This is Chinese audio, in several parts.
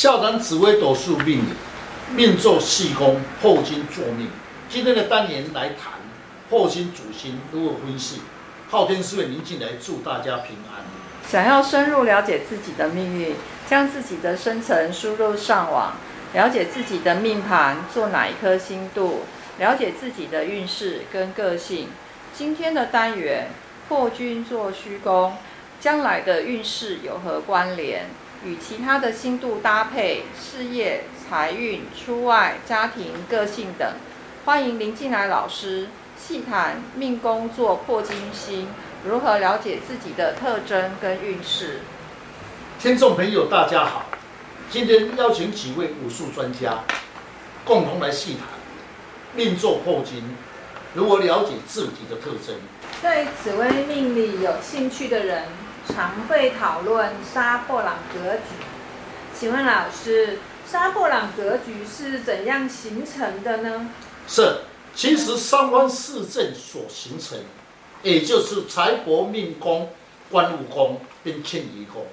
下单紫微斗数命理，命做细宫，破金坐命。今天的单元来谈破金主星如何分析。昊天书院，您进来祝大家平安。想要深入了解自己的命运，将自己的生辰输入上网，了解自己的命盘做哪一颗星度，了解自己的运势跟个性。今天的单元破军坐虚宫，将来的运势有何关联？与其他的星度搭配，事业、财运、出外、家庭、个性等，欢迎林进来老师细谈命宫坐破金星，如何了解自己的特征跟运势。听众朋友，大家好，今天邀请几位武术专家，共同来细谈命坐破金，如何了解自己的特征。对紫微命理有兴趣的人，常会讨论杀破狼格局，请问老师，杀破狼格局是怎样形成的呢？是，其实三方四正所形成，也就是财帛命宫、官禄宫跟迁移宫。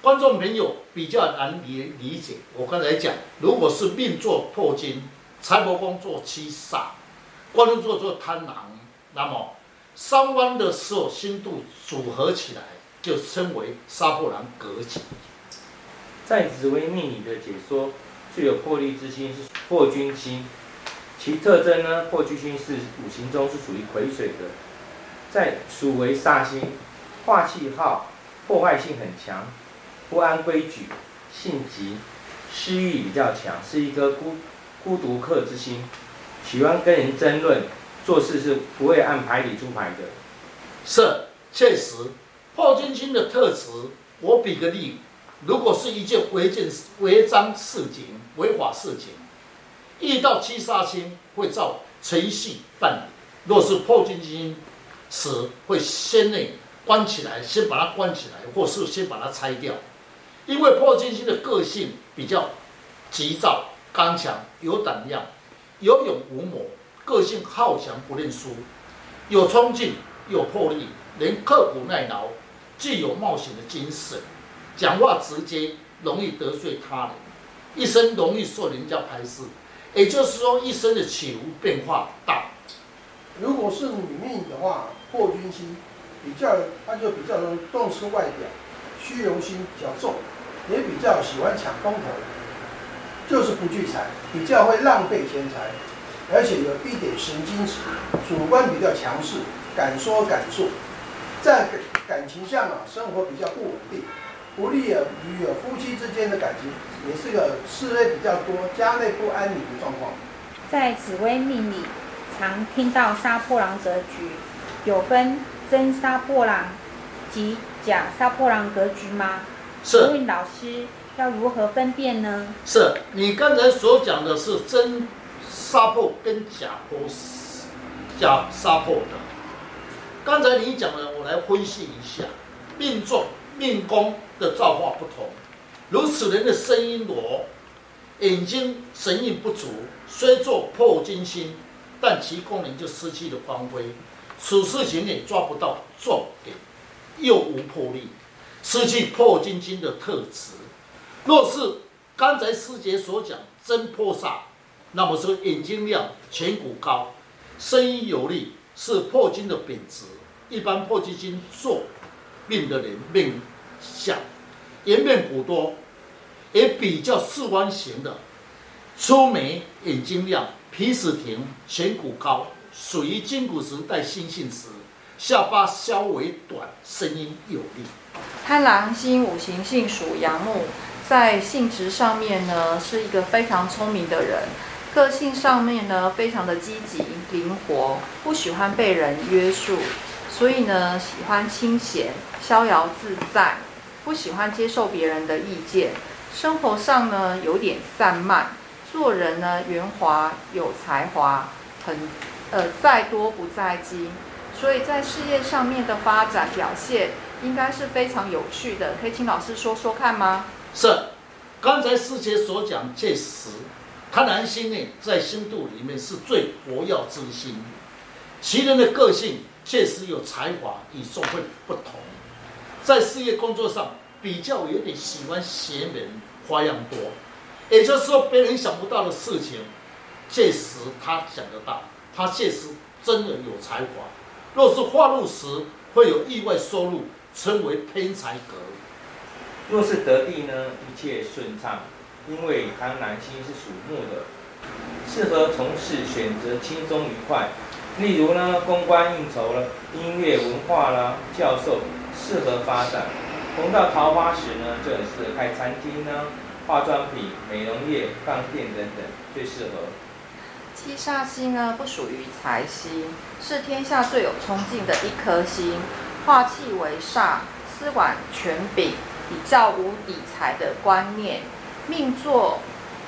观众朋友比较难理理解，我刚才讲，如果是命坐破金，财帛宫坐七煞，官禄坐坐贪狼，那么三弯的时候星度组合起来。就称为杀破狼格局。在紫微命理的解说，最有破例之星是破军星，其特征呢，破军星是五行中是属于癸水的，在属为煞星，化气号，破坏性很强，不安规矩，性急，私欲比较强，是一颗孤孤独客之星，喜欢跟人争论，做事是不会按牌理出牌的。是，确实。破军星的特质，我比个例，如果是一件违建、违章事情、违法事情，遇到七杀星会照程序办理。若是破军星时，会先内关起来，先把它关起来，或是先把它拆掉。因为破军星的个性比较急躁、刚强、有胆量、有勇无谋，个性好强不认输，有冲劲，有魄力，能刻苦耐劳。具有冒险的精神，讲话直接，容易得罪他人，一生容易受人家排斥，也就是说，一生的起伏变化大。如果是女命的话，破军星比较，他就比较重视外表，虚荣心比较重，也比较喜欢抢风头，就是不聚财，比较会浪费钱财，而且有一点神经质，主观比较强势，敢说敢做，在。感情上啊，生活比较不稳定，不利于与夫妻之间的感情，也是个事业比较多，家内不安宁的状况。在紫微命里，常听到杀破狼格局，有分真杀破狼及假杀破狼格局吗？是。请问老师要如何分辨呢？是你刚才所讲的是真杀破跟假破，假杀破的。刚才你讲的，我来分析一下，命中命宫的造化不同，如此人的声音锣，眼睛神韵不足，虽做破金星，但其功能就失去了光辉，此事情也抓不到重点，又无魄力，失去破金星的特质。若是刚才师姐所讲真破煞，那么说眼睛亮，颧骨高，声音有力。是破金的本质，一般破金星坐命的人命相，颜面骨多，也比较四弯形的，粗眉，眼睛亮，鼻子挺，颧骨高，属于金骨时带心性时，下巴稍微短，声音有力。贪狼星五行性属阳木，在性质上面呢，是一个非常聪明的人。个性上面呢，非常的积极灵活，不喜欢被人约束，所以呢，喜欢清闲逍遥自在，不喜欢接受别人的意见。生活上呢，有点散漫，做人呢，圆滑有才华，很呃在多不在精，所以在事业上面的发展表现应该是非常有趣的。可以请老师说说看吗？是，刚才师姐所讲确实。贪狼星呢，在星度里面是最活跃之星，其人的个性确实有才华，与众会不同，在事业工作上比较有点喜欢邪门，花样多。也就是说，别人想不到的事情，届时他想得到，他届时真的有才华。若是化禄时会有意外收入，称为偏财格。若是得地呢，一切顺畅，因为贪狼星是属木的，适合从事选择轻松愉快。例如呢，公关应酬了，音乐文化啦，教授适合发展。逢到桃花时呢，就很适合开餐厅呢，化妆品、美容业、饭店等等，最适合。七煞星呢，不属于财星，是天下最有冲劲的一颗星，化气为煞，司管权柄，比较无理财的观念。命座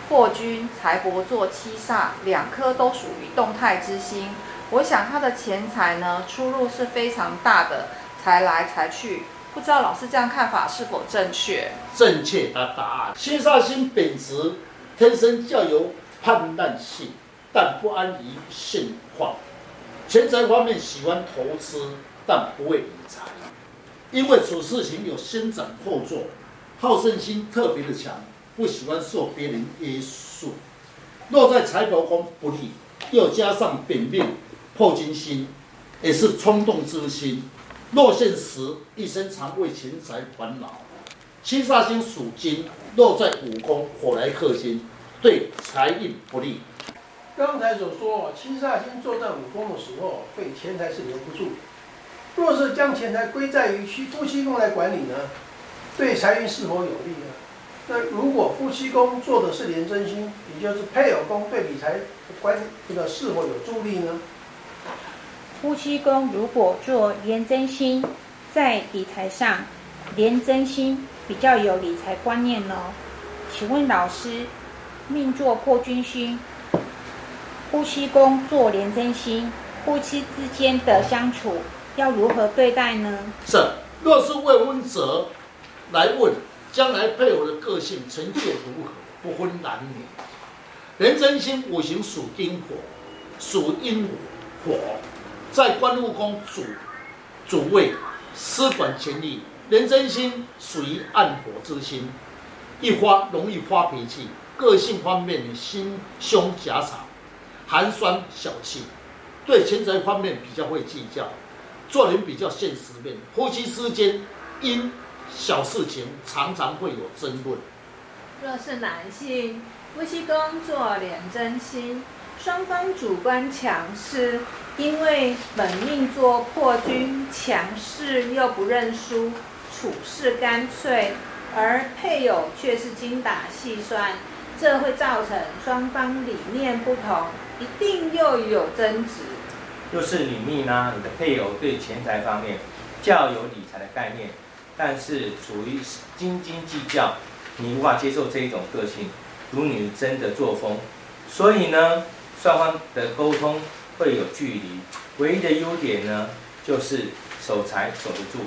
破军、财帛座七煞，两颗都属于动态之星。我想他的钱财呢，出入是非常大的，财来财去，不知道老师这样看法是否正确？正确的答案。七煞星本质天生较有叛乱性，但不安于现况。钱财方面喜欢投资，但不会理财，因为处事情有先斩后奏，好胜心特别的强，不喜欢受别人约束。落在财帛宫不利，又加上本命。破金星也是冲动之心，落陷时一生常为钱财烦恼。七煞星属金，落在五宫火来克金，对财运不利。刚才所说，七煞星坐在五宫的时候，对钱财是留不住。若是将钱财归在于夫妻宫来管理呢，对财运是否有利呢？那如果夫妻宫做的是廉贞星，也就是配偶宫，对理财关这个是否有助力呢？夫妻宫如果做廉贞星，在理财上，廉贞星比较有理财观念哦。请问老师，命座破军星，夫妻宫做廉贞星，夫妻之间的相处要如何对待呢？是，若是未婚者来问，将来配偶的个性成就如何，不分男女。人真星五行属丁火，属阴火。在官禄宫主主位，司管权力。人真星属于暗火之星，一发容易发脾气，个性方面心胸狭长，寒酸小气，对钱财方面比较会计较，做人比较现实面。夫妻之间因小事情常常会有争论。若是男性，夫妻宫坐廉贞星。双方主观强势，因为本命座破军，强势又不认输，处事干脆，而配偶却是精打细算，这会造成双方理念不同，一定又有争执。若是你命呢，你的配偶对钱财方面较有理财的概念，但是处于斤斤计较，你无法接受这一种个性，如女真的作风，所以呢。双方的沟通会有距离，唯一的优点呢，就是守财守得住。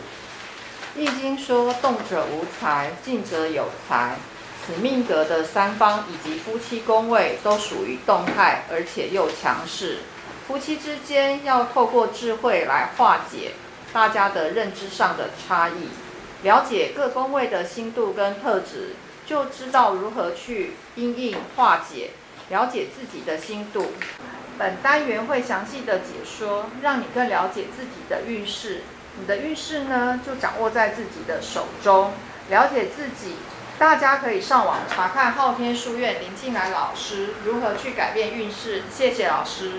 易经说：“动者无财，静者有财。”此命格的三方以及夫妻宫位都属于动态，而且又强势。夫妻之间要透过智慧来化解大家的认知上的差异，了解各宫位的心度跟特质，就知道如何去因应化解。了解自己的心度，本单元会详细的解说，让你更了解自己的运势。你的运势呢，就掌握在自己的手中。了解自己，大家可以上网查看昊天书院林静来老师如何去改变运势。谢谢老师。